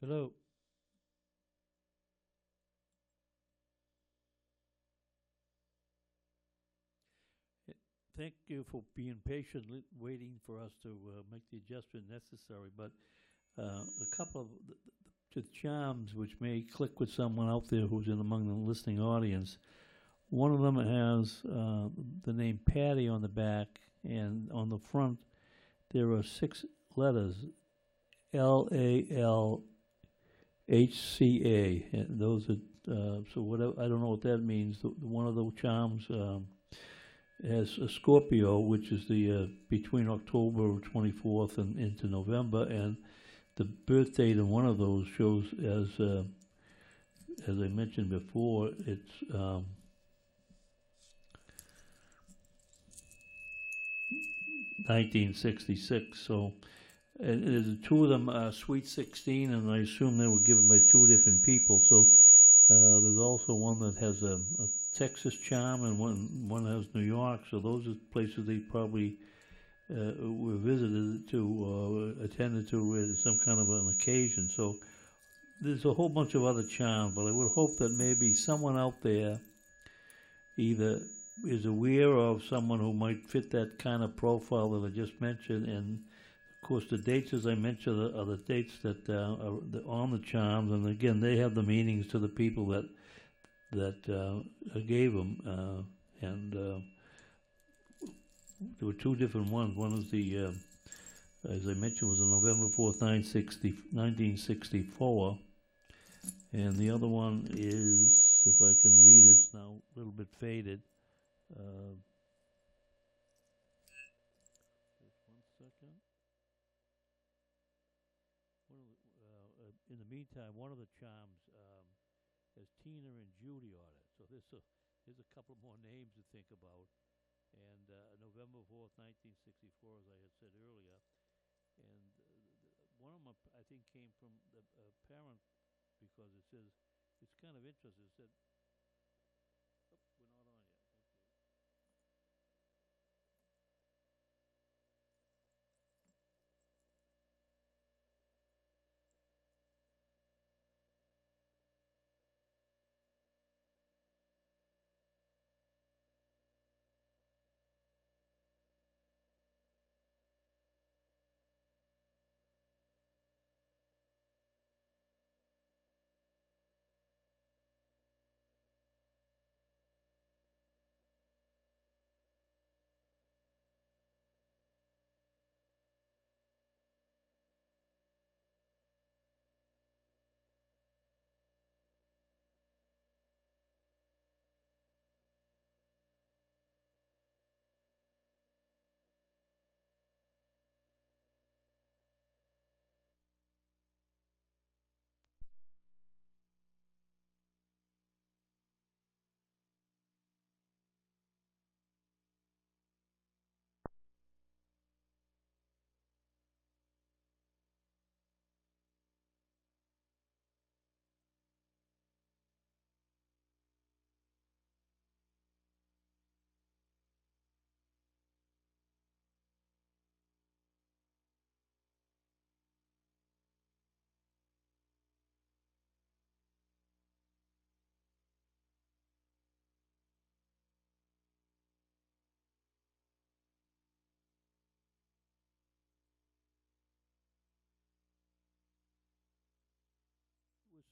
Hello. Thank you for being patient, waiting for us to uh, make the adjustment necessary, but uh, a couple of the the charms which may click with someone out there who's in among the listening audience. One of them has uh, the name Patty on the back, and on the front, there are six letters, L A L H C A. And those are, uh, so whatever, I don't know what that means. The- One of the charms um, has a Scorpio, which is the, uh, between October twenty-fourth and into November, and the birth date on one of those shows as, uh, as I mentioned before, it's, um, nineteen sixty-six, so, and there's two of them are Sweet Sixteen, and I assume they were given by two different people, so, uh, there's also one that has a, a Texas charm, and one, one has New York, so those are places they probably, uh, were visited to, or attended to with some kind of an occasion, so there's a whole bunch of other charms, but I would hope that maybe someone out there either is aware of someone who might fit that kind of profile that I just mentioned, and of course, the dates, as I mentioned, are- the dates that uh, are the- on the charms, and again, they have the meanings to the people that that uh, gave them, uh, and uh, there were two different ones. One is the, uh, as I mentioned, was on November fourth, 1964, and the other one is, if I can read, it's now a little bit faded. Uh, Just one second. One of the, uh, uh, in the meantime, one of the charms, um, has Tina and Judy on it, so there's a, there's a couple more names to think about. And, uh, November fourth, nineteen sixty-four, as I had said earlier, and, uh, one of them, I think, came from the, uh, parent, because it says, it's kind of interesting, it said,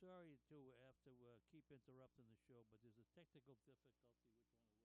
sorry to have to uh, keep interrupting the show, but there's a technical difficulty we're trying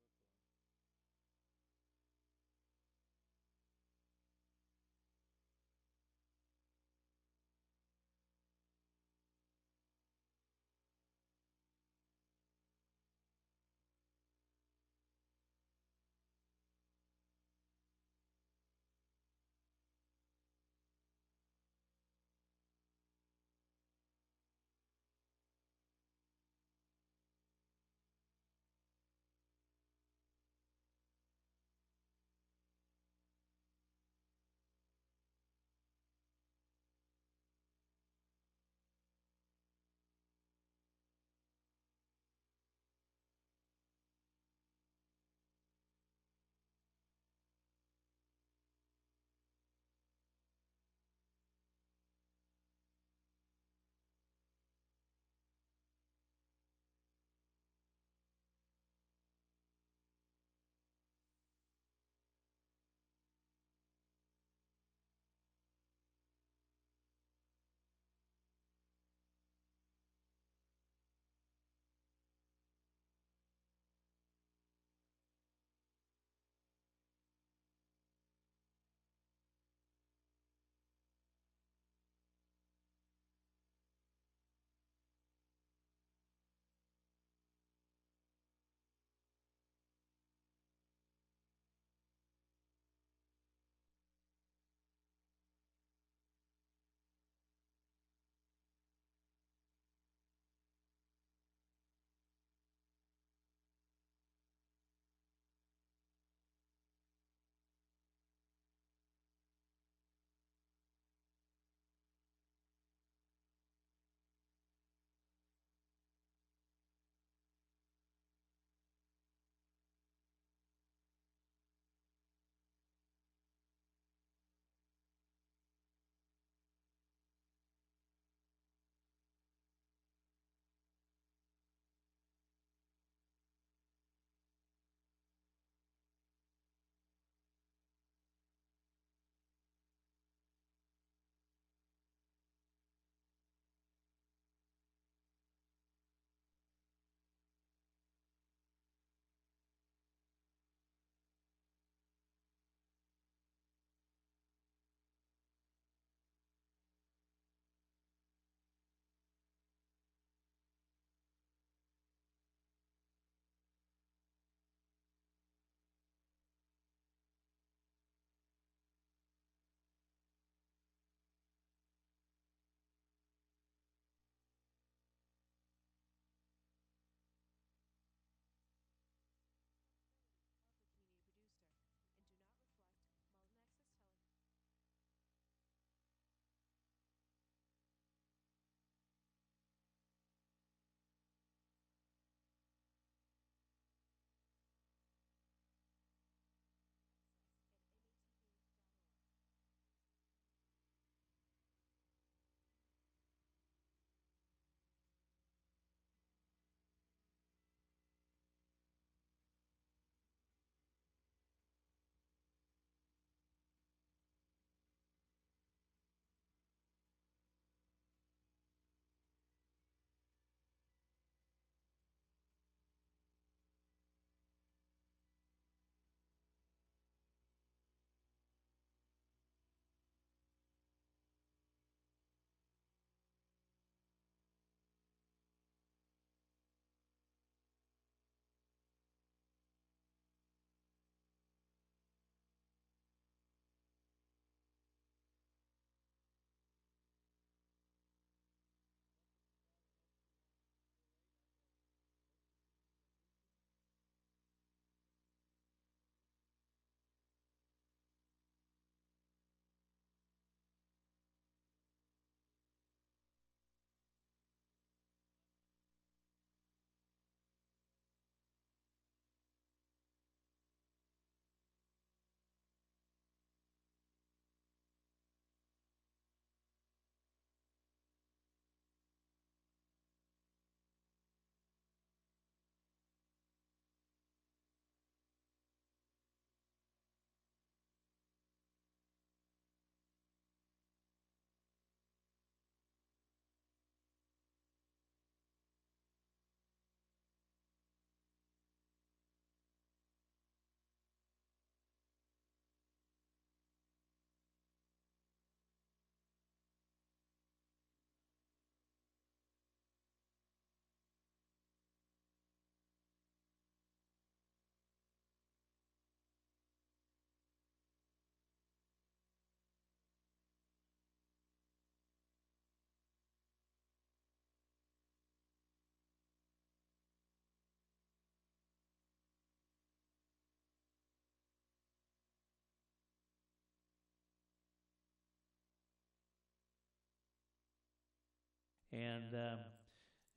And, um,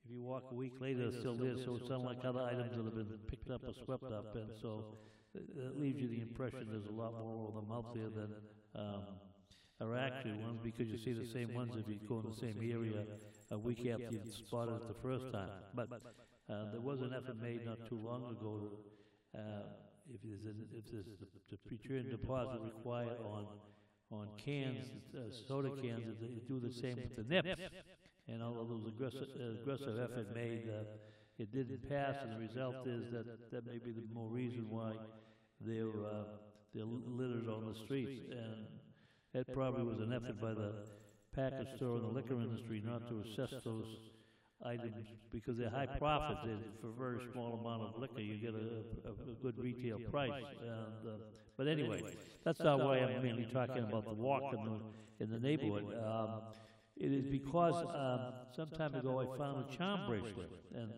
if you walk a week later, it's still there, so it's unlike other items that have been picked up or swept up, and so it it leaves you the impression there's a lot more of them out there than, um, are actually ones, because you see the same ones if you go in the same area a week after you spotted it the first time. But, uh, there was an effort made not too long ago, to, uh, if there's, a- if there's the deposit required on, on cans, uh, soda cans, if they do the same with the nips. And although there was aggressive, uh, aggressive effort made, uh, it didn't pass, and the result is that, that may be the more reason why there, uh, there litters on the streets. And that probably was an effort by the package store and the liquor industry not to assess those items, because they're high profit, they're for a very small amount of liquor, you get a, a, a good retail price. And, uh, but anyway, that's not why I'm mainly talking about the walk in the, in the neighborhood. Um, it is because, um, some time ago I found a charm bracelet, and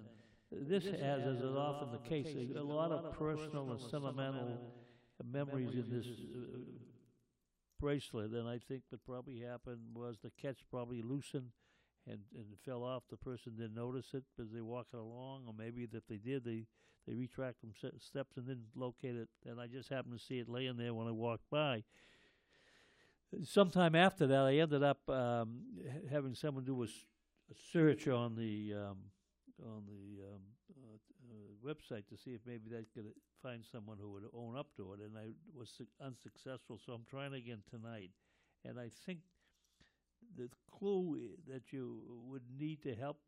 this has, as is often the case, a a lot of personal and sentimental memories in this uh, bracelet, and I think what probably happened was the catch probably loosened and, and fell off. The person didn't notice it as they walking along, or maybe that they did, they, they retract them steps and didn't locate it, and I just happened to see it laying there when I walked by. Sometime after that, I ended up um, ha- having someone do a, search on the um, on the um, uh, uh, website to see if maybe they could find someone who would own up to it, and I was su- unsuccessful. So I'm trying again tonight, and I think the clue that you would need to help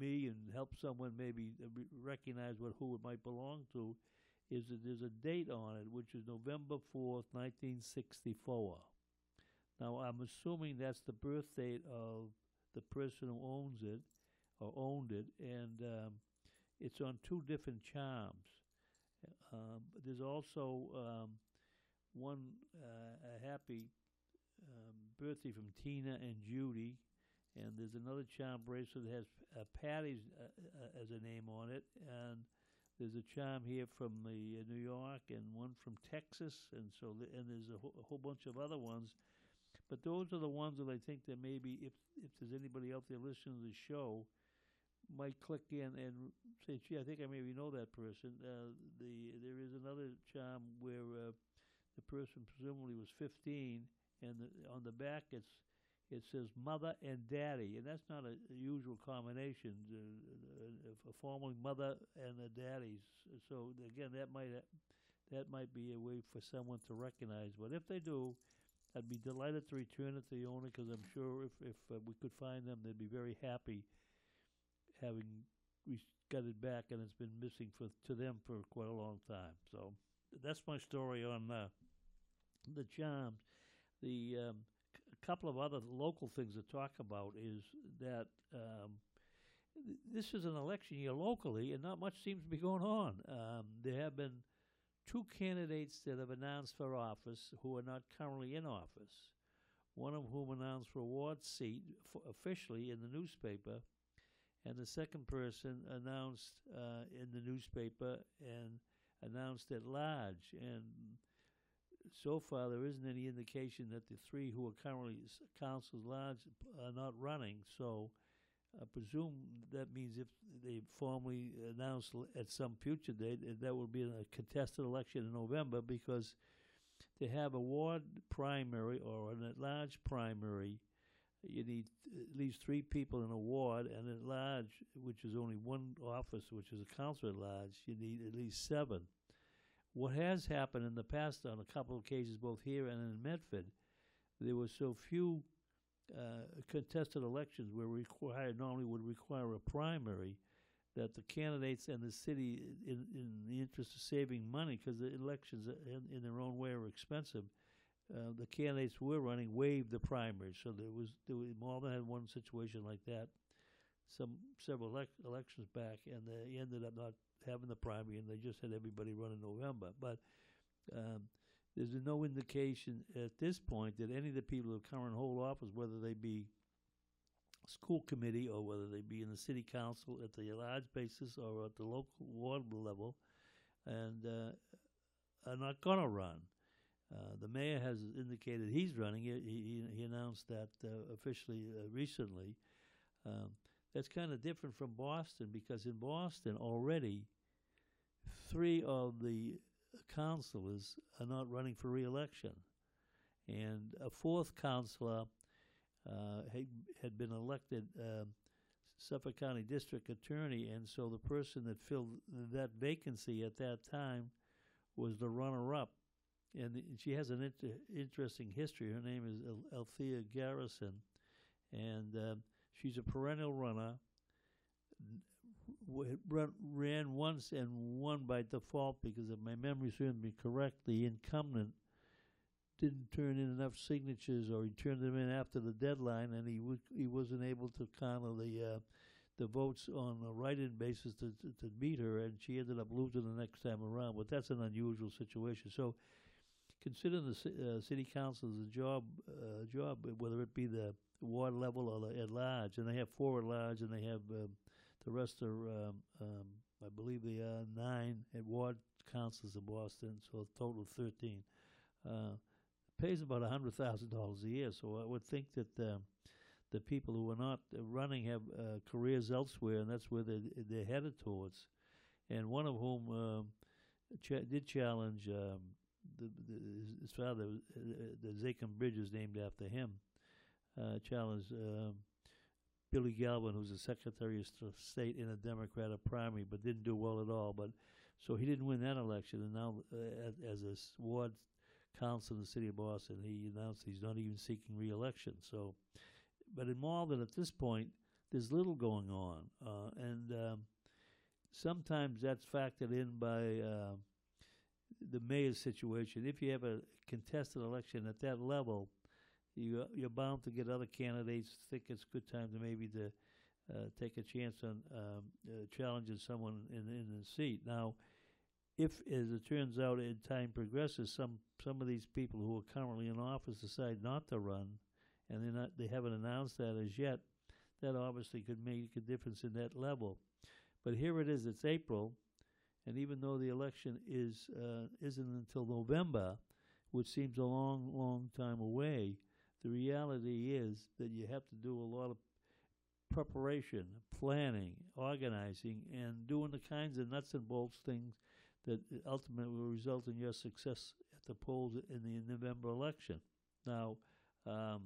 me and help someone maybe re- recognize what who it might belong to is that there's a date on it, which is November fourth, nineteen sixty-four. Now I'm assuming that's the birth date of the person who owns it or owned it, and um, it's on two different charms. Um, there's also um, one uh, a happy um, birthday from Tina and Judy, and there's another charm bracelet that has uh, Patty's uh, uh, as a name on it, and there's a charm here from the uh, New York and one from Texas, and so and there's a, a whole bunch of other ones. But those are the ones that I think that maybe if if there's anybody out there listening to the show, might click in and say, "Gee, I think I maybe know that person." Uh, the there is another charm where uh, the person presumably was 15, and the, on the back it's it says mother and daddy, and that's not a, a usual combination. Uh, uh, a formerly mother and a daddy. So again, that might that might be a way for someone to recognize. But if they do, I'd be delighted to return it to the owner because I'm sure if if uh, we could find them, they'd be very happy having we got it back and it's been missing for to them for quite a long time. So that's my story on uh, the charms. The um, a couple of other local things to talk about is that um, th- this is an election year locally, and not much seems to be going on. Um, there have been two candidates that have announced for office who are not currently in office. One of whom announced for ward seat officially in the newspaper, and the second person announced uh, in the newspaper and announced at large. And so far, there isn't any indication that the three who are currently s- council large are not running. So I presume that means if they formally announce at some future date, that will be a contested election in November because to have a ward primary or an at-large primary, you need at least three people in a ward, and at large, which is only one office, which is a council at large, you need at least seven. What has happened in the past on a couple of cases, both here and in Medford, there were so few uh, contested elections where required normally would require a primary that the candidates and the city, in, in the interest of saving money, because the elections in, in their own way are expensive, uh, the candidates who were running waived the primary. So there was, there was Malden had one situation like that, some several elec- elections back, and they ended up not having the primary, and they just had everybody run in November. But um, there's no indication at this point that any of the people who currently hold office, whether they be school committee or whether they be in the city council at the large basis or at the local ward level, and uh, are not going to run. Uh, the mayor has indicated he's running. He, he, he announced that uh, officially uh, recently. Um, that's kind of different from Boston because in Boston already, three of the councilors are not running for reelection, and a fourth councilor uh, had, had been elected um Suffolk County District Attorney, and so the person that filled that vacancy at that time was the runner-up. And she has an inter- interesting history. Her name is Althea Garrison, and um she's a perennial runner. Run- Ran once and won by default because, if my memory serves me correct, the incumbent didn't turn in enough signatures, or he turned them in after the deadline, and he w- he wasn't able to count the uh, the votes on a write-in basis to, to to beat her, and she ended up losing the next time around. But that's an unusual situation. So, consider the uh, city council as a job uh, job, whether it be the ward level or the, at large, and they have four at large, and they have um, the rest are um, um, I believe they are nine at ward councils in Boston, so a total of thirteen. Uh, pays about a hundred thousand dollars a year. So I would think that um, the people who are not uh, running have uh, careers elsewhere, and that's where they they're headed towards. And one of whom um, cha- did challenge um, the, the, his- father, uh, the Zakim Bridge is named after him. Uh, challenged Billy Galvin, who's the Secretary of St- State in a Democratic primary, but didn't do well at all. But so he didn't win that election, and now uh, as- a ward council in the city of Boston, he announced he's not even seeking re-election. So, but in Malden at this point, there's little going on, uh, and um, sometimes that's factored in by uh, the mayor's situation. If you have a contested election at that level, you you're bound to get other candidates think it's a good time to maybe to uh, take a chance on um, uh, challenging someone in in the seat. Now, if, as it turns out, as time progresses, some some of these people who are currently in office decide not to run, and they're not they haven't announced that as yet, that obviously could make a difference in that level. But here it is; it's April, and even though the election is uh, isn't until November, which seems a long, long time away, the reality is that you have to do a lot of preparation, planning, organizing, and doing the kinds of nuts and bolts things that ultimately will result in your success at the polls in the November election. Now, um,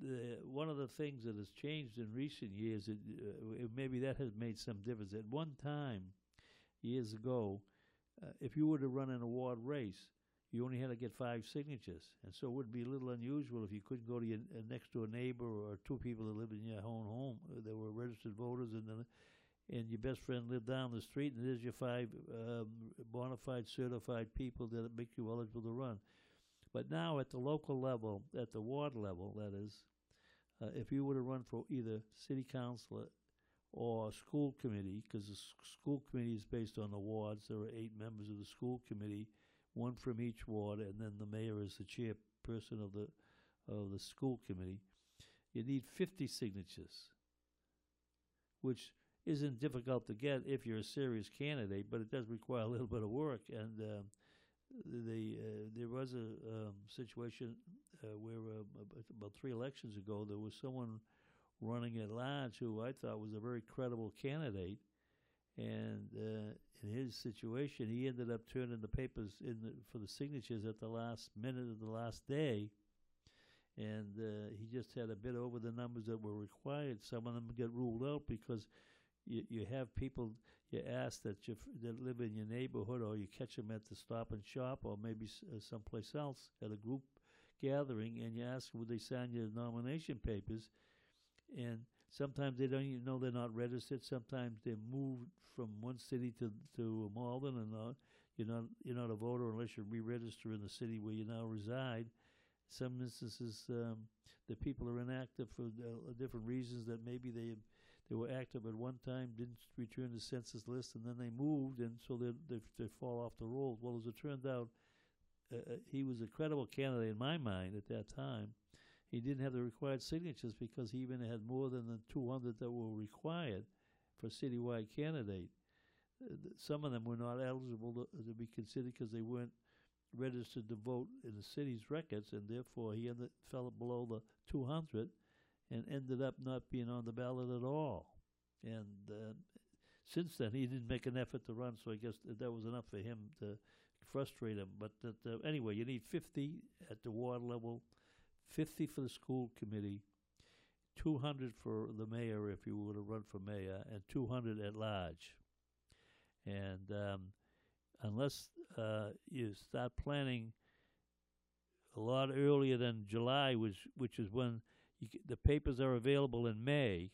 the, one of the things that has changed in recent years, it, uh, maybe that has made some difference. At one time, years ago, uh, if you were to run an award race, you only had to get five signatures, and so it would be a little unusual if you couldn't go to your uh, next door neighbor or two people that lived in your own home uh, that were registered voters, and then and your best friend lived down the street, and there's your five um, bona fide certified people that make you eligible to run. But now at the local level, at the ward level, that is, uh, if you were to run for either city councilor or school committee, because the school committee is based on the wards, there are eight members of the school committee, one from each ward, and then the mayor is the chairperson of the of the school committee. You need 50 signatures, which isn't difficult to get if you're a serious candidate, but it does require a little bit of work. And um, the uh, there was a um, situation uh, where uh, about- about three elections ago there was someone running at large who I thought was a very credible candidate, and uh, in his situation he ended up turning the papers in the, for the signatures at the last minute of the last day. And uh, he just had a bit over the numbers that were required. Some of them get ruled out because you, you have people you ask that you that live in your neighborhood, or you catch them at the Stop and Shop, or maybe s- uh, someplace else at a group gathering, and you ask would they sign your nomination papers, and sometimes they don't even know they're not registered. Sometimes they're moved from one city to to Malden, and uh, you're not you're not a voter unless you re-register in the city where you now reside. Some instances, um, the people are inactive for uh, different reasons. That maybe they they were active at one time, didn't return the census list, and then they moved, and so they they, they fall off the rolls. Well, as it turned out, uh, uh, he was a credible candidate in my mind at that time. He didn't have the required signatures because he even had more than the 200 that were required for a citywide candidate. Uh, Some of them were not eligible to, to be considered because they weren't registered to vote in the city's records, and therefore he ended, fell below the 200. and ended up not being on the ballot at all. And uh, since then, he didn't make an effort to run, so I guess that, that was enough for him to frustrate him. But that, uh, anyway, you need 50 at the ward level, 50 for the school committee, 200 for the mayor if you were to run for mayor, and 200 at large. And um, unless uh, you start planning a lot earlier than July, which which is when you, the papers are available in May,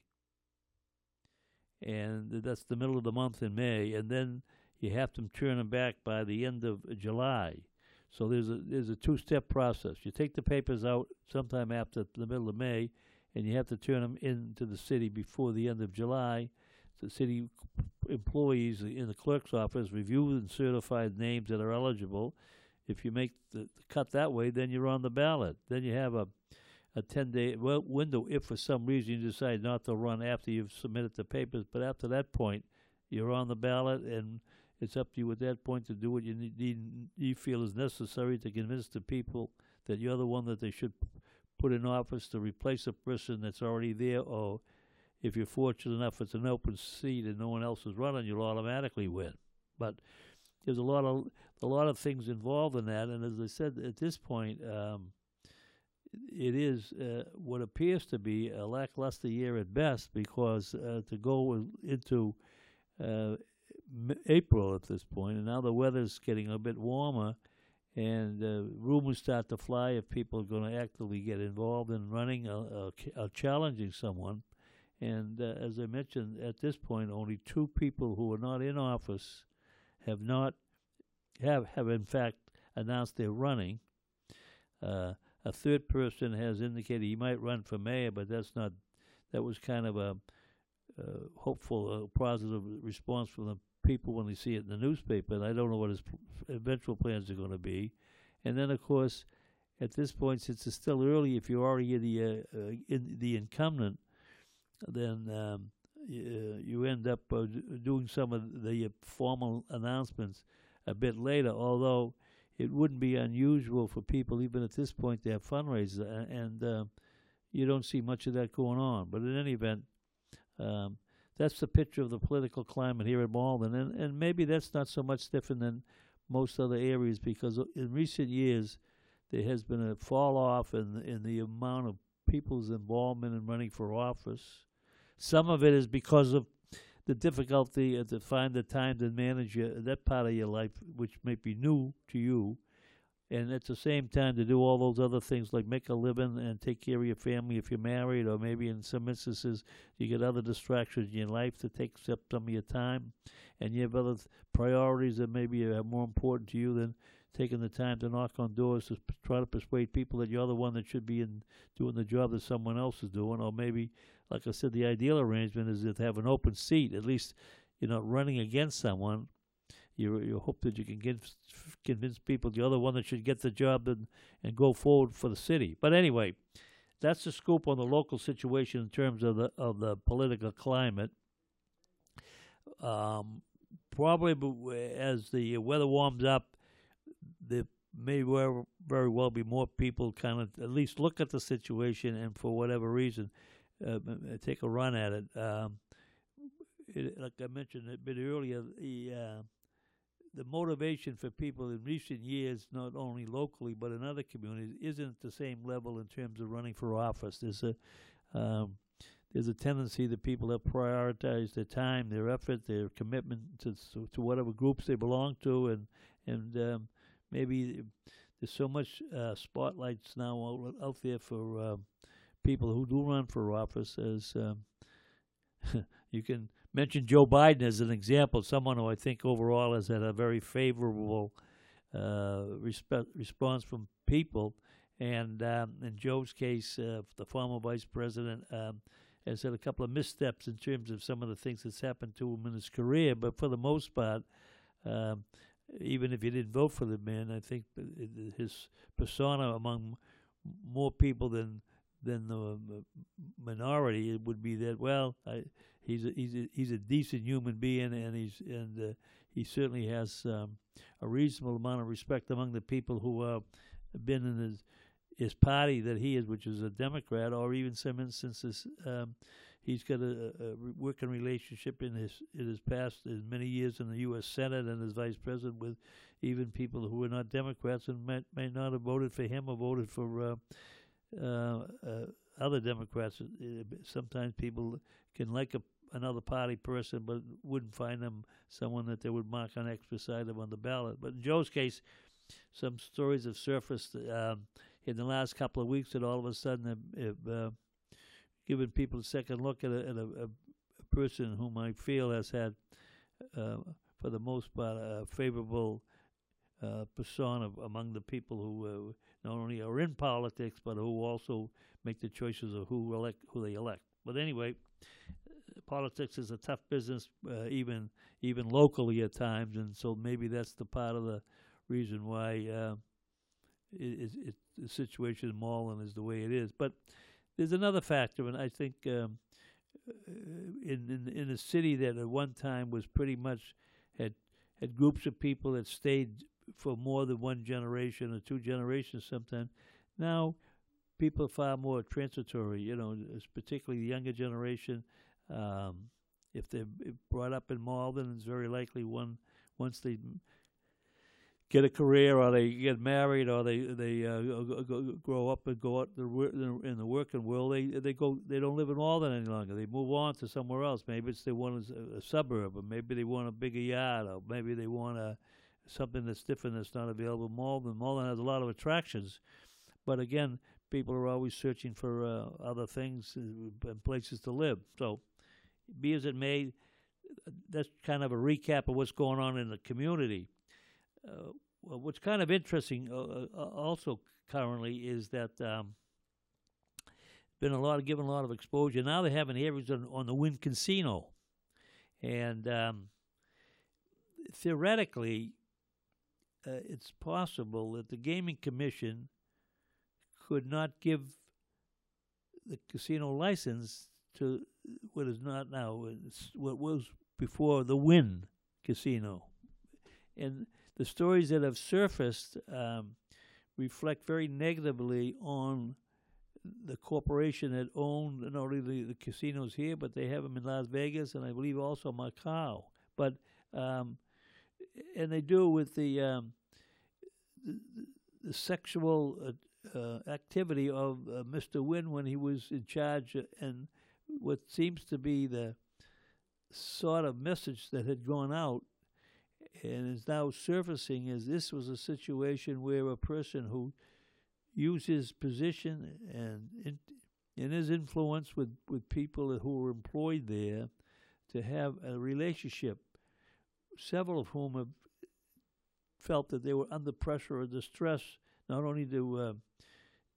and that's the middle of the month in May, and then you have to turn them back by the end of July. So there's a there's a two step process. You take the papers out sometime after the middle of May, and you have to turn them into the city before the end of July. The city employees in the clerk's office review and certify names that are eligible. If you make the, the cut that way, then you're on the ballot. Then you have a a 10 day well, window if for some reason you decide not to run after you've submitted the papers. But after that point, you're on the ballot, and it's up to you at that point to do what you need, need you feel is necessary to convince the people that you're the one that they should put in office to replace a person that's already there, or if you're fortunate enough it's an open seat and no one else is running, you'll automatically win. But there's a lot of a lot of things involved in that, and as I said at this point, um, it is uh, what appears to be a lackluster year at best because uh, to go into uh, April at this point, and now the weather's getting a bit warmer, and uh, rumors start to fly if people are going to actively get involved in running or, challenging someone. And uh, as I mentioned, at this point, only two people who are not in office have not have have in fact announced they're running. Uh, a third person has indicated he might run for mayor, but that's not. That was kind of a uh, hopeful, uh, positive response from the people when they see it in the newspaper. And I don't know what his eventual plans are going to be. And then, of course, at this point, since it's still early, if you're already the uh, uh, in the incumbent, then um, uh, you end up uh, doing some of the formal announcements a bit later. Although it wouldn't be unusual for people, even at this point, to have fundraisers, and you don't see much of that going on. But in any event, um, that's the picture of the political climate here in Malden, and and maybe that's not so much different than most other areas because in recent years there has been a fall off in in the amount of people's involvement in running for office. Some of it is because of the difficulty to find the time to manage your, that part of your life, which may be new to you, and at the same time to do all those other things like make a living and take care of your family if you're married, or maybe in some instances you get other distractions in your life that takes up some of your time, and you have other th- priorities that maybe are more important to you than taking the time to knock on doors to p- try to persuade people that you're the one that should be in doing the job that someone else is doing, or maybe, like I said, the ideal arrangement is to have an open seat. At least you're not running against someone. You you hope that you can convince convince people the one that should get the job and and go forward for the city. But anyway, that's the scoop on the local situation in terms of the of the political climate. Um, probably as the weather warms up, there may very well be more people kind of at least look at the situation and for whatever reason uh, take a run at it. Um, it. Like I mentioned a bit earlier, the uh, the motivation for people in recent years, not only locally but in other communities, isn't at the same level in terms of running for office. There's a um, there's a tendency that people have prioritized their time, their effort, their commitment to to whatever groups they belong to, and and um, maybe there's so much uh, spotlights now out, out there for um, people who do run for office as um, you can mention Joe Biden as an example, someone who I think overall has had a very favorable uh, respe- response from people. And um, in Joe's case, uh, the former vice president um, has had a couple of missteps in terms of some of the things that's happened to him in his career. But for the most part, um, even if you didn't vote for the man, I think his persona among more people than than the minority it would be that well, I, he's a, he's a, he's a decent human being, and he's and uh, he certainly has um, a reasonable amount of respect among the people who uh, have been in his his party that he is, which is a Democrat, or even some instances um, he's got a, a working relationship in his in his past in many years in the U.S. Senate and as vice president with even people who are not Democrats and may, may not have voted for him or voted for uh, uh, uh, other Democrats. Uh, Sometimes people can like a, another party person, but wouldn't find them someone that they would mark on extra side of on the ballot. But in Joe's case, some stories have surfaced um, in the last couple of weeks that all of a sudden have, uh, given people a second look at a, at a, a person whom I feel has had, uh, for the most part, a favorable uh, persona among the people who uh, not only are in politics but who also make the choices of who elect who they elect. But anyway, politics is a tough business, uh, even even locally at times, and so maybe that's the part of the reason why uh, it, it, the situation in Malden is the way it is. But there's another factor, and I think um, in, in in a city that at one time was pretty much had had groups of people that stayed for more than one generation or two generations sometimes. Now, people are far more transitory. You know, particularly the younger generation. Um, if they're brought up in Malden, it's very likely one once they get a career or they get married or they they uh, grow up and go out in the working world, they they go they don't live in Malden any longer. They move on to somewhere else. Maybe it's they want a, a suburb, or maybe they want a bigger yard, or maybe they want a something that's different that's not available in Malden. Malden has a lot of attractions, but again, people are always searching for uh, other things uh, and places to live. So, be as it may, that's kind of a recap of what's going on in the community. Uh, what's kind of interesting uh, uh also currently is that um, been a lot of given a lot of exposure. Now they're having hearings on, on the Wynn Casino, and um, theoretically, uh, it's possible that the Gaming Commission could not give the casino license to what is not now, what was before the Wynn Casino. And the stories that have surfaced um, reflect very negatively on the corporation that owned not only the, the, casinos here, but they have them in Las Vegas and I believe also Macau. But um, and they do with the um, the, the, sexual uh, uh, activity of uh, Mr. Wynn when he was in charge, and what seems to be the sort of message that had gone out and is now surfacing is this was a situation where a person who used his position and in, and his influence with, with people who were employed there to have a relationship several of whom have felt that they were under pressure or distress, not only to uh,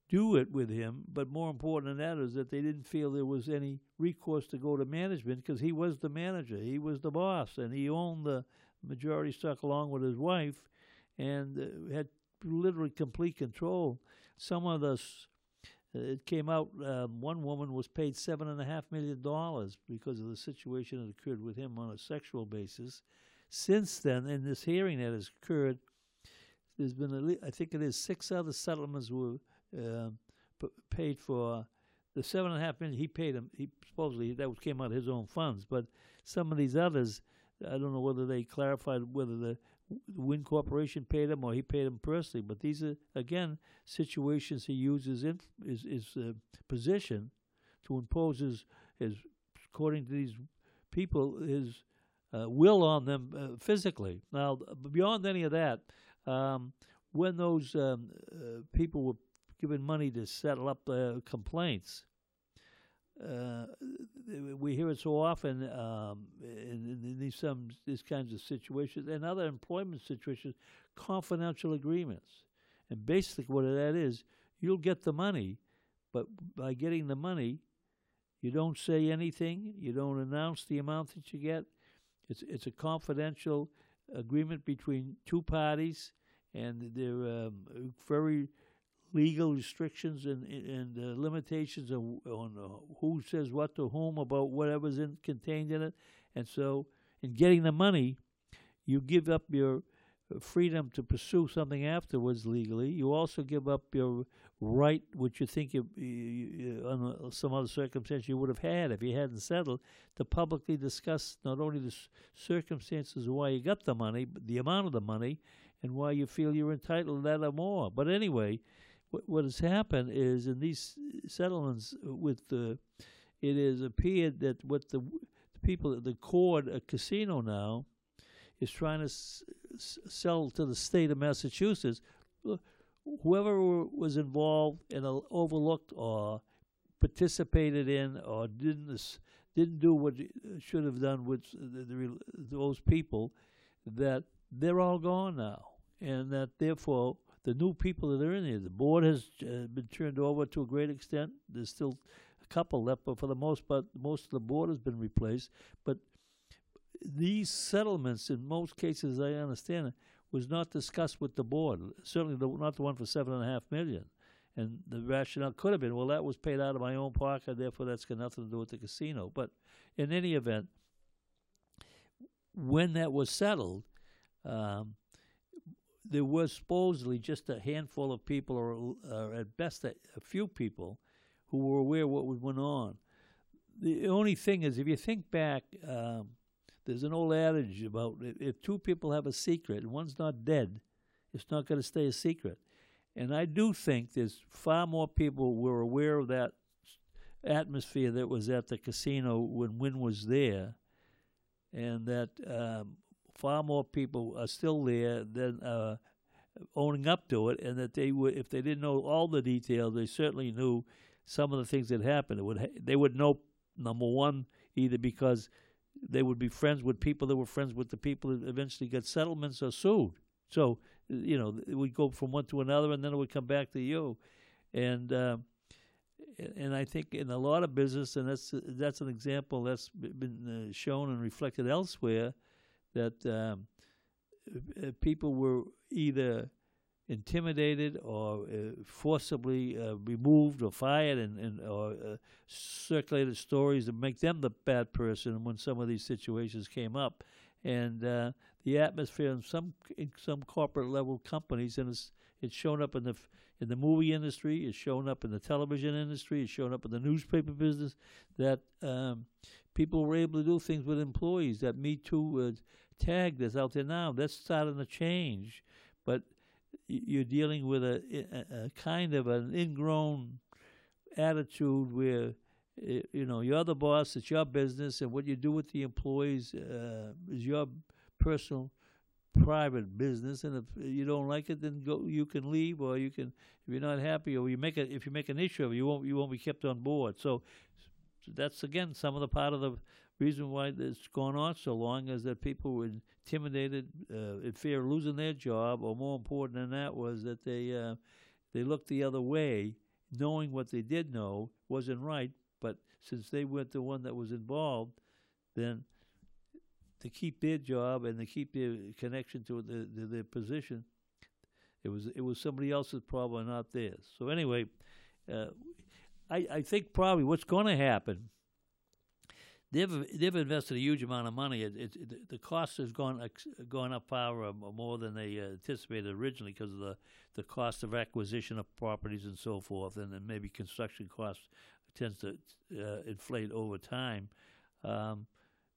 do it with him, but more important than that is that they didn't feel there was any recourse to go to management because he was the manager, he was the boss, and he owned the majority stock along with his wife, and uh, had literally complete control. Some of us. Uh, it came out. Um, one woman was paid seven and a half million dollars because of the situation that occurred with him on a sexual basis, since then, in this hearing that has occurred, there's been, at least, I think it is six other settlements were uh, p- paid for. The seven and a half million he paid him. He supposedly that came out of his own funds, but some of these others, I don't know whether they clarified whether the Wynn Corporation paid him or he paid him personally. But these are again situations he uses in his, his uh, position to impose his, his according to these people his uh, will on them uh, physically. Now, beyond any of that, um, when those um, uh, people were given money to settle up complaints, uh, we hear it so often um, in, in, these some these kinds of situations and other employment situations, confidential agreements, and basically what that is, you'll get the money, but by getting the money, you don't say anything, you don't announce the amount that you get, it's it's a confidential agreement between two parties, and they're um, very legal restrictions and and uh, limitations on, on uh, who says what to whom about whatever's in, contained in it. And so, in getting the money, you give up your freedom to pursue something afterwards legally. You also give up your right, which you think you, you, you under some other circumstance you would have had if you hadn't settled, to publicly discuss not only the circumstances why you got the money, but the amount of the money, and why you feel you're entitled to that or more. But anyway, what, what has happened is in these settlements with the, it has appeared that what the, the people, at the court, a casino now, is trying to s- s- sell to the state of Massachusetts. Whoever was involved and uh, overlooked or participated in or didn't didn't do what should have done with the, the, those people, that they're all gone now, and that therefore the new people that are in here, the board has uh, been turned over to a great extent. There's still a couple left, but for the most part, most of the board has been replaced. But these settlements, in most cases, I understand it, was not discussed with the board. Certainly, the, not the one for seven and a half million. And the rationale could have been, well, that was paid out of my own pocket, therefore that's got nothing to do with the casino. But in any event, when that was settled, um, there was supposedly just a handful of people, or, or at best a, a few people, who were aware what went on. The only thing is, if you think back, um, there's an old adage about if, two people have a secret and one's not dead, it's not going to stay a secret. And I do think there's far more people were aware of that atmosphere that was at the casino when Wynn was there, and that um, far more people are still there than uh, owning up to it, and that they would, if they didn't know all the details, they certainly knew some of the things that happened. It would ha- they would know number one either because they would be friends with people that were friends with the people that eventually got settlements or sued. So you know it would go from one to another, and then it would come back to you, and. Um, and I think in a lot of business, and that's that's an example that's been uh, shown and reflected elsewhere, that um, uh, people were either intimidated or uh, forcibly uh, removed or fired, and, and or uh, circulated stories to make them the bad person when some of these situations came up, and uh, the atmosphere in some in some corporate level companies, and it's it's shown up in the in the movie industry, it's shown up in the television industry, it's shown up in the newspaper business that um, people were able to do things with employees. That Me Too uh, tag that's out there now, that's starting to change, but you're dealing with a, a, kind of an ingrown attitude where you know you're the boss, it's your business, and what you do with the employees uh, is your personal private business, and if you don't like it, then go. You can leave, or you can if you're not happy, or you make it. If you make an issue of it, you won't you won't be kept on board. So that's again some of the part of the reason why it's gone on so long is that people were intimidated, uh, in fear of losing their job, or more important than that was that they uh, they looked the other way, knowing what they did know wasn't right. But since they weren't the one that was involved, then to keep their job and to keep their connection to the, the, their position, it was it was somebody else's problem, not theirs. So anyway, uh, I I think probably what's going to happen. They've they've invested a huge amount of money. It, it, the cost has gone gone up far uh, more than they uh, anticipated originally because of the, the cost of acquisition of properties and so forth, and then maybe construction costs tends to uh, inflate over time. Um,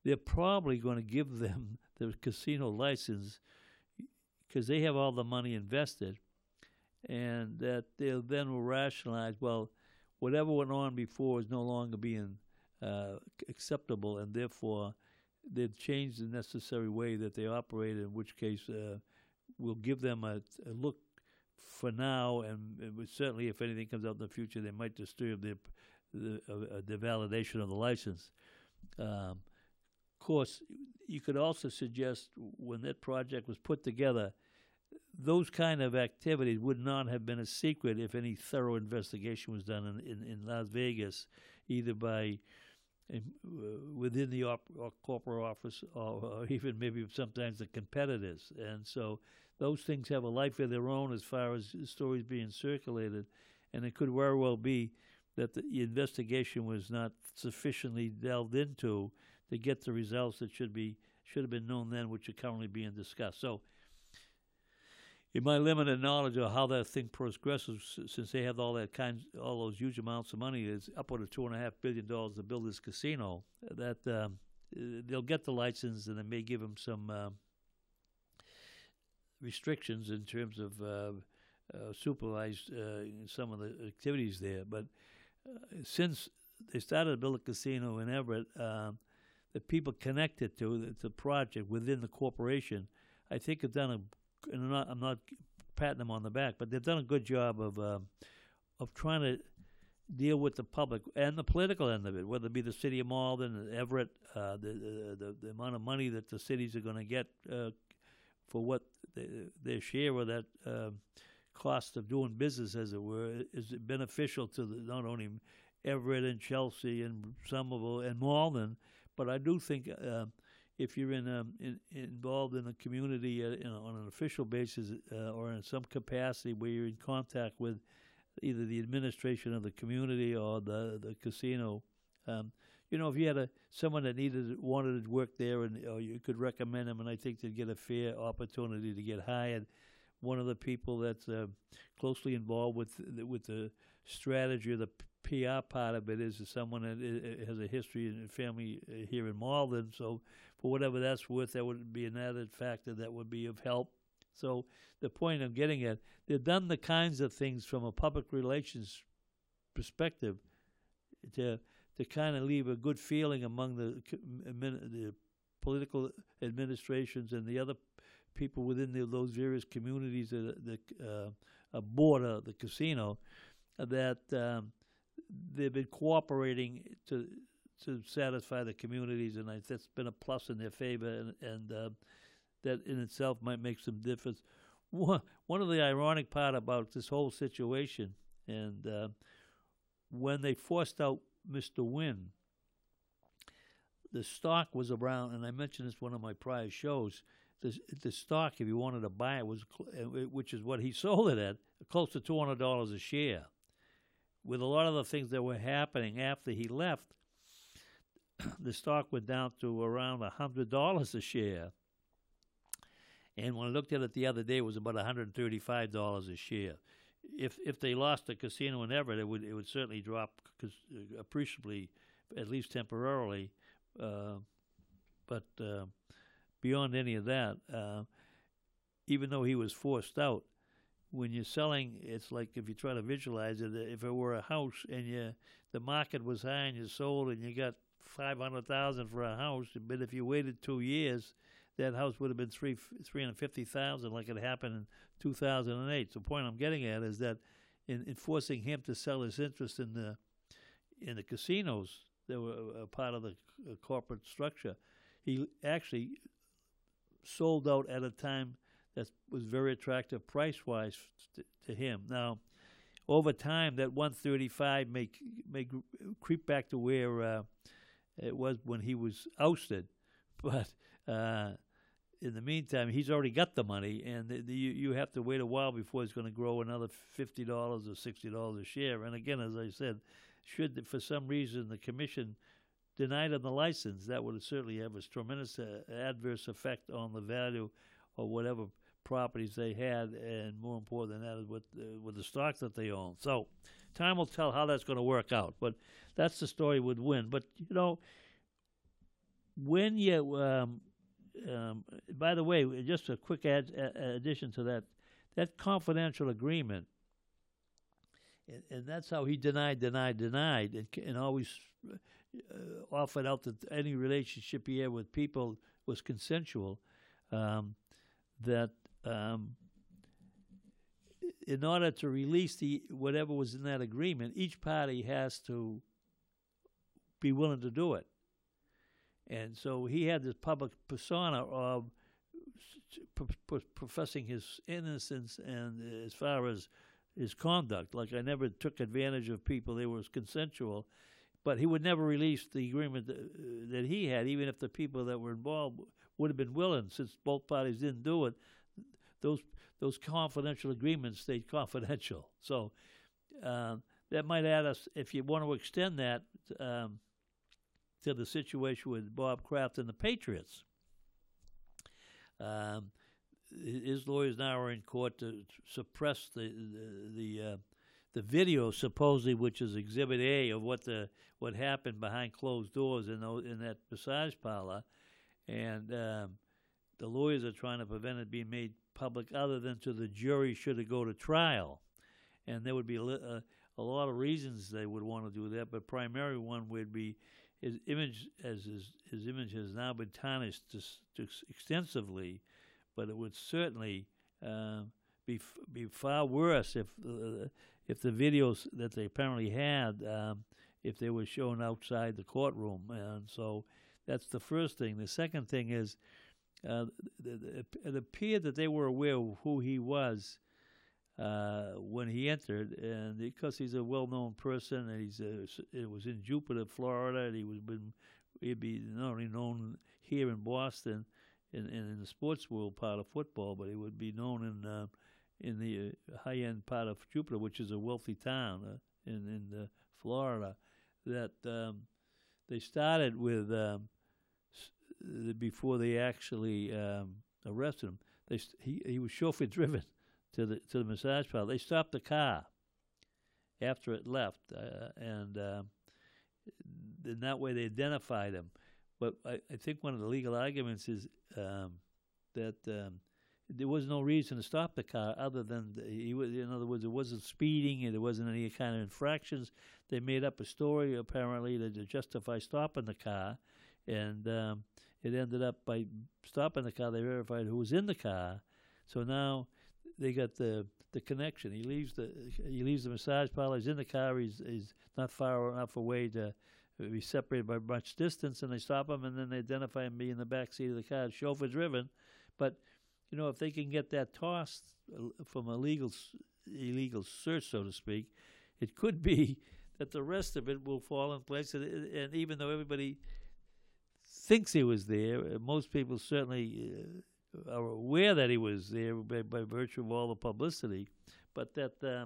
they're probably going to give them the casino license because they have all the money invested, and that they'll then will rationalize. Well, whatever went on before is no longer being uh, acceptable, and therefore they've changed the necessary way that they operate. In which case, uh, we'll give them a, a look for now, and, and certainly if anything comes out in the future, they might disturb their the, uh, the validation of the license. Um, of course, you could also suggest when that project was put together, those kind of activities would not have been a secret if any thorough investigation was done in, in, in Las Vegas, either by uh, within the op- or corporate office or, uh, or uh, even maybe sometimes the competitors. And so those things have a life of their own as far as stories being circulated. And it could very well be that the investigation was not sufficiently delved into to get the results that should be should have been known then, which are currently being discussed. So in my limited knowledge of how that thing progresses, since they have all that kind, all those huge amounts of money, is upward of two and a half billion dollars to build this casino. That um, they'll get the license, and they may give them some uh, restrictions in terms of uh, uh, supervised uh, some of the activities there. But uh, since they started to build a casino in Everett, um, the people connected to the, the project within the corporation, I think have done a. And I'm not, I'm not patting them on the back, but they've done a good job of um of trying to deal with the public and the political end of it, whether it be the city of Malden, Everett, uh, the, the the the amount of money that the cities are going to get uh, for what they, their share of that uh, cost of doing business, as it were, is beneficial to the, not only Everett and Chelsea and Somerville and Malden, but I do think uh, if you're in, um, in involved in a community uh, on an official basis uh, or in some capacity where you're in contact with either the administration of the community or the the casino, um, you know, if you had a someone that needed wanted to work there and or you could recommend them, and I think they'd get a fair opportunity to get hired. One of the people that's uh, closely involved with the, with the strategy of the PR part of it is someone that i- has a history and family uh, here in Malden. So, for whatever that's worth, that would be an added factor that would be of help. So, the point I'm getting at, they've done the kinds of things from a public relations perspective to to kind of leave a good feeling among the the political administrations and the other people within the, those various communities that uh, uh, border the casino that um, they've been cooperating to to satisfy the communities, and I, that's been a plus in their favor, and, and uh, that in itself might make some difference. One, one of the ironic part about this whole situation, and uh, when they forced out Mr. Wynn, the stock was around, and I mentioned this one of my prior shows. The, the stock, if you wanted to buy it, was uh, which is what he sold it at, close to two hundred dollars a share. With a lot of the things that were happening after he left, the stock went down to around a hundred dollars a share. And when I looked at it the other day, it was about one hundred thirty-five dollars a share. If if they lost the casino in Everett, it would it would certainly drop uh, appreciably, at least temporarily. Uh, but uh, beyond any of that, uh, even though he was forced out, when you're selling, it's like if you try to visualize it, if it were a house and you the market was high and you sold and you got five hundred thousand for a house, but if you waited two years, that house would have been three three hundred fifty thousand, like it happened in two thousand and eight. The point I'm getting at is that in, in forcing him to sell his interest in the in the casinos that were a part of the uh, corporate structure, he actually sold out at a time that was very attractive price wise to, to him. Now, over time, that 135 may may creep back to where uh, it was when he was ousted, but uh, in the meantime, he's already got the money, and the, the, you you have to wait a while before it's going to grow another fifty dollars or sixty dollars a share. And again, as I said, should for some reason the commission denied him the license, that would certainly have a tremendous uh, adverse effect on the value or whatever properties they had, and more important than that is with uh, with the stocks that they own. So, time will tell how that's going to work out. But that's the story with Wynn. But you know, when you um, um, by the way, just a quick add, addition to that, that confidential agreement, and, and that's how he denied, denied, denied, and, and always uh, offered out that any relationship he had with people was consensual. Um, that um, in order to release the whatever was in that agreement, each party has to be willing to do it. And so he had this public persona of professing his innocence and as far as his conduct, like I never took advantage of people; they were consensual. But he would never release the agreement that, that he had, even if the people that were involved would have been willing. Since both parties didn't do it, those those confidential agreements stayed confidential. So um, that might add us, if you want to extend that. Um, to the situation with Bob Kraft and the Patriots. Um, his lawyers now are in court to suppress the the the, uh, the video supposedly, which is Exhibit A of what the what happened behind closed doors in those, in that massage parlor, and um, the lawyers are trying to prevent it being made public, other than to the jury should it go to trial, and there would be a, a, a lot of reasons they would want to do that, but primary one would be his image as his his image has now been tarnished to, to extensively, but it would certainly uh, be be far worse if uh, if the videos that they apparently had um, if they were shown outside the courtroom, and so that's the first thing. The second thing is. Uh, it appeared that they were aware of who he was uh, when he entered, and because he's a well-known person, and he's uh, s- it was in Jupiter, Florida, and he was been he'd be not only known here in Boston, in, in, in the sports world part of football, but he would be known in uh, in the uh, high-end part of Jupiter, which is a wealthy town uh, in in uh, Florida. That um, they started with um, uh, before they actually um, arrested him. They he he was chauffeur driven to the to the massage parlor. They stopped the car after it left, uh, and uh, in that way they identified him. But I, I think one of the legal arguments is um, that um, there was no reason to stop the car other than the, he was. In other words, it wasn't speeding and there wasn't any kind of infractions. They made up a story apparently to, justify stopping the car, and um, it ended up by stopping the car. They verified who was in the car, so now they got the the connection. He leaves the he leaves the massage parlor. He's in the car. He's he's not far enough away to be separated by much distance, and they stop him, and then they identify him being in the back seat of the car, chauffeur driven. But you know, if they can get that tossed uh, from a legal illegal search, so to speak, it could be that the rest of it will fall in place. And, and even though everybody thinks he was there, uh, most people certainly uh, are aware that he was there by, by virtue of all the publicity, but that uh,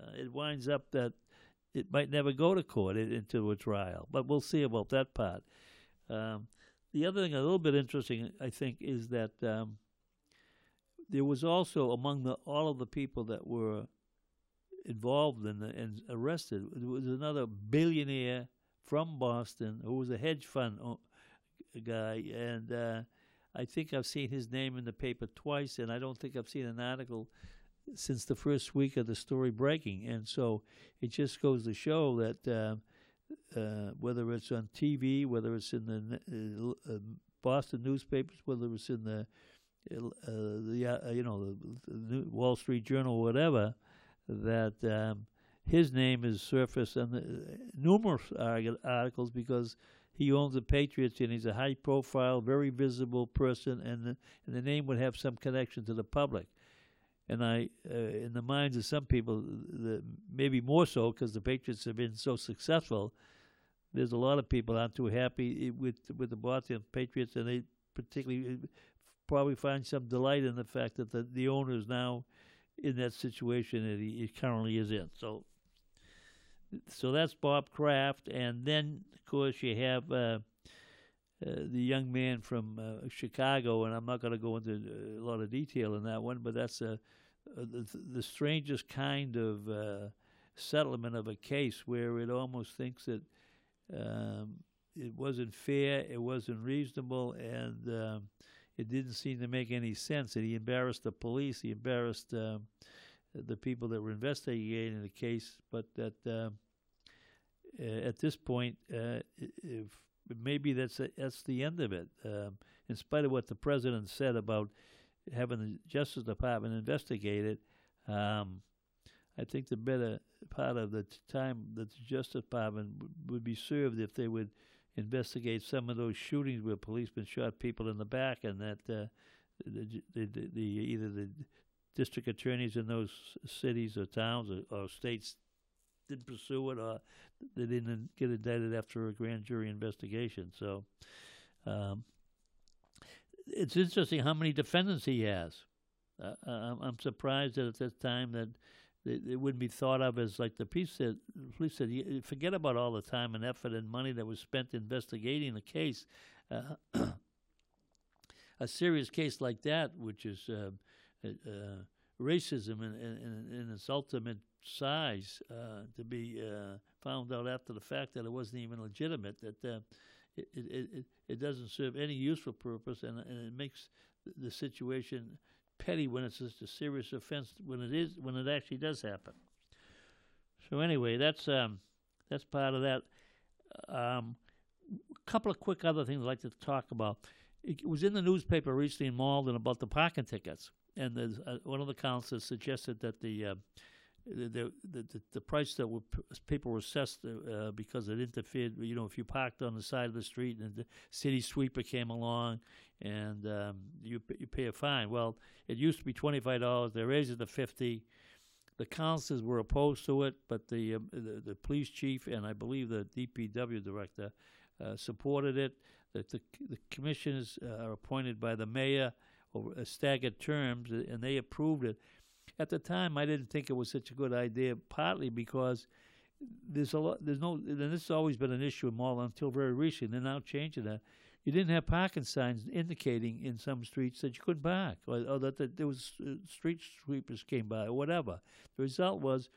uh, it winds up that it might never go to court i- into a trial. But we'll see about that part. Um, the other thing, a little bit interesting, I think, is that um, there was also among the all of the people that were involved in the, and arrested, there was another billionaire from Boston who was a hedge fund guy, and uh, I think I've seen his name in the paper twice, and I don't think I've seen an article since the first week of the story breaking. And so it just goes to show that uh, uh, whether it's on TV, whether it's in the uh, uh, Boston newspapers, whether it's in the uh, the you know the, the Wall Street Journal, whatever, that um, his name is surfaced in numerous articles because he owns the Patriots and he's a high-profile, very visible person, and the, and the name would have some connection to the public. And I, uh, in the minds of some people, the, maybe more so because the Patriots have been so successful. There's a lot of people aren't too happy i- with with the Boston Patriots, and they particularly uh, probably find some delight in the fact that the the owner is now in that situation that he, he currently is in. So, so that's Bob Kraft, and then of course you have. Uh, uh, the young man from uh, Chicago, and I'm not going to go into uh, a lot of detail in that one, but that's a, a the, the strangest kind of uh, settlement of a case where it almost thinks that um, it wasn't fair, it wasn't reasonable, and um, it didn't seem to make any sense. And he embarrassed the police, he embarrassed um, the people that were investigating the case, but that. Uh, at this point, uh, if maybe that's that's the end of it. Um, in spite of what the president said about having the Justice Department investigate it, um, I think the better part of the time that the Justice Department would, would be served if they would investigate some of those shootings where policemen shot people in the back, and that uh, the, the, the, the either the district attorneys in those cities or towns or, or states didn't pursue it or they didn't get indicted after a grand jury investigation. So um, it's interesting how many defendants he has. Uh, I'm, surprised that at this time that it, wouldn't be thought of as like the police said. Police said, forget about all the time and effort and money that was spent investigating the case. Uh, a serious case like that, which is uh, uh, uh, racism in, in, in its ultimate size, uh, to be uh, found out after the fact that it wasn't even legitimate, that uh, it, it, it, it doesn't serve any useful purpose, and, and it makes the situation petty when it's just a serious offense when it is when it actually does happen. So anyway, that's um, that's part of that. Um, a couple of quick other things I'd like to talk about. It was in the newspaper recently in Malden about the parking tickets, and uh, one of the councilors suggested that the uh, the, the, the price that were, people were assessed uh, because it interfered. You know, if you parked on the side of the street and the city sweeper came along, and um, you you pay a fine. Well, it used to be twenty five dollars. They raised it to fifty. The councils were opposed to it, but the, um, the the police chief and I believe the DPW director uh, supported it. That the the commissioners uh, are appointed by the mayor over staggered terms, and they approved it. At the time, I didn't think it was such a good idea, partly because there's a lot. There's no, and this has always been an issue in Malden until very recently. They're now changing that. You didn't have parking signs indicating in some streets that you couldn't park, or, or that, that there was uh, street sweepers came by, or whatever. The result was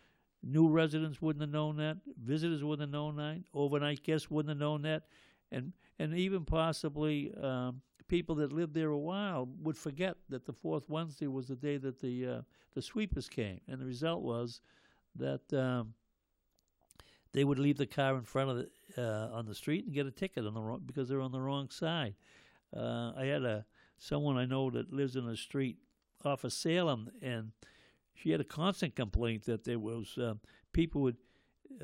new residents wouldn't have known that, visitors wouldn't have known that, overnight guests wouldn't have known that, and and even possibly um, people that lived there a while would forget that the fourth Wednesday was the day that the uh, the sweepers came, and the result was that um, they would leave the car in front of the uh, on the street and get a ticket on the wrong because they're on the wrong side. Uh, I had a someone I know that lives in a street off of Salem, and she had a constant complaint that there was uh, people would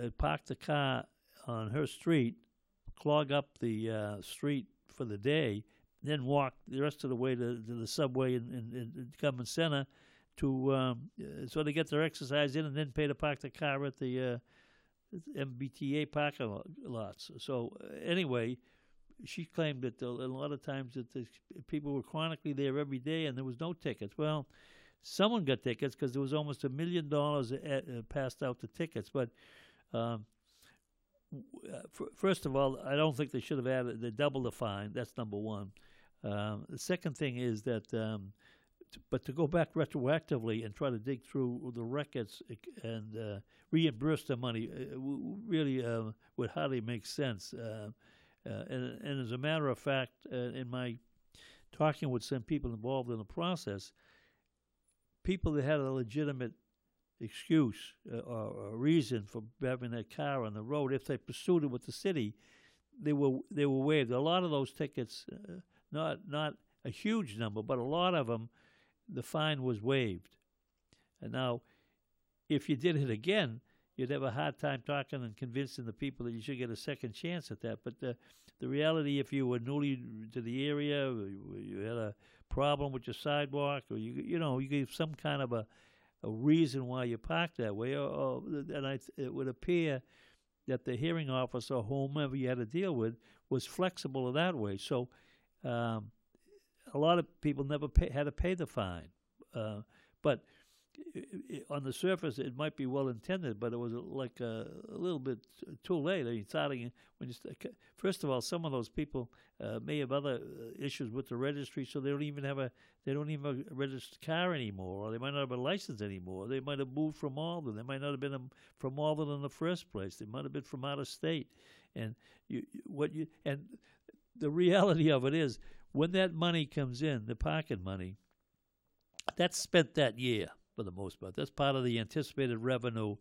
uh, park the car on her street, clog up the uh, street for the day, then walk the rest of the way to, to the subway in, in, in Government Center to um, uh, so they get their exercise in and then pay to park the car at the uh, MBTA parking lots. So uh, anyway, she claimed that a lot of times that the people were chronically there every day and there was no tickets. Well, someone got tickets because there was almost a million dollars uh, passed out to tickets. But um, first of all, I don't think they should have added they double the fine. That's number one. Um, the second thing is that, um, t- but to go back retroactively and try to dig through the records and uh, reimburse the money uh, really uh, would hardly make sense. Uh, uh, and, and, as a matter of fact, uh, in my talking with some people involved in the process, people that had a legitimate excuse or, or reason for having their car on the road, if they pursued it with the city, they were they were waived. A lot of those tickets not not a huge number, but a lot of them, the fine was waived. And now, if you did it again, you'd have a hard time talking and convincing the people that you should get a second chance at that. But the the reality, if you were newly to the area, you had a problem with your sidewalk, or you you know you gave some kind of a a reason why you parked that way, or, or and I, it would appear that the hearing officer, whomever you had to deal with, was flexible in that way. So um, a lot of people never pay, had to pay the fine, uh, but on the surface it might be well intended, but it was like a, a little bit too late. I mean, starting when you first of all, some of those people uh, may have other uh, issues with the registry, so they don't even have a they don't even have a registered car anymore, or they might not have a license anymore. They might have moved from Malden. They might not have been um, from Malden in the first place. They might have been from out of state, and you what you and the reality of it is when that money comes in, the pocket money, that's spent that year for the most part. That's part of the anticipated revenue.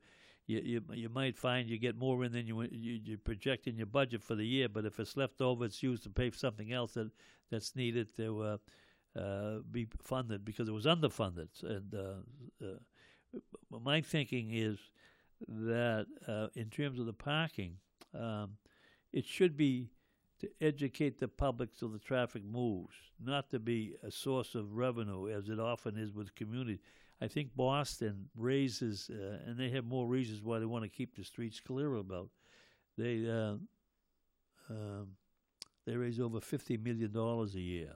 You you, you might find you get more in than you, you you project in your budget for the year, but if it's left over, it's used to pay for something else that that's needed to uh, uh, be funded because it was underfunded. And uh, uh my thinking is that uh, in terms of the parking, um, it should be to educate the public so the traffic moves, not to be a source of revenue as it often is with communities. I think Boston raises, uh, and they have more reasons why they want to keep the streets clear about. They uh, um, they raise over fifty million dollars a year,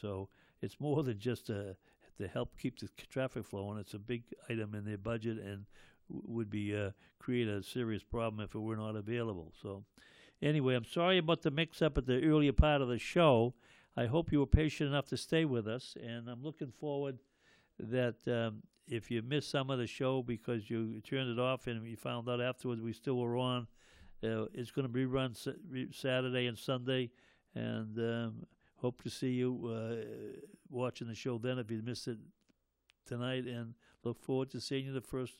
so it's more than just uh, to help keep the traffic flowing. It's a big item in their budget and would be uh, create a serious problem if it were not available. So Anyway, I'm sorry about the mix up at the earlier part of the show. I hope you were patient enough to stay with us, and I'm looking forward that um, if you missed some of the show because you turned it off and you found out afterwards we still were on, uh, it's going to be run sa- Saturday and Sunday, and um, hope to see you uh, watching the show then if you missed it tonight, and look forward to seeing you the first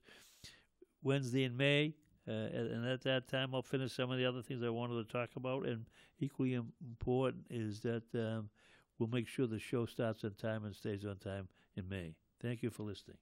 Wednesday in May. Uh, and at that time, I'll finish some of the other things I wanted to talk about. And equally important is that um, we'll make sure the show starts on time and stays on time in May. Thank you for listening.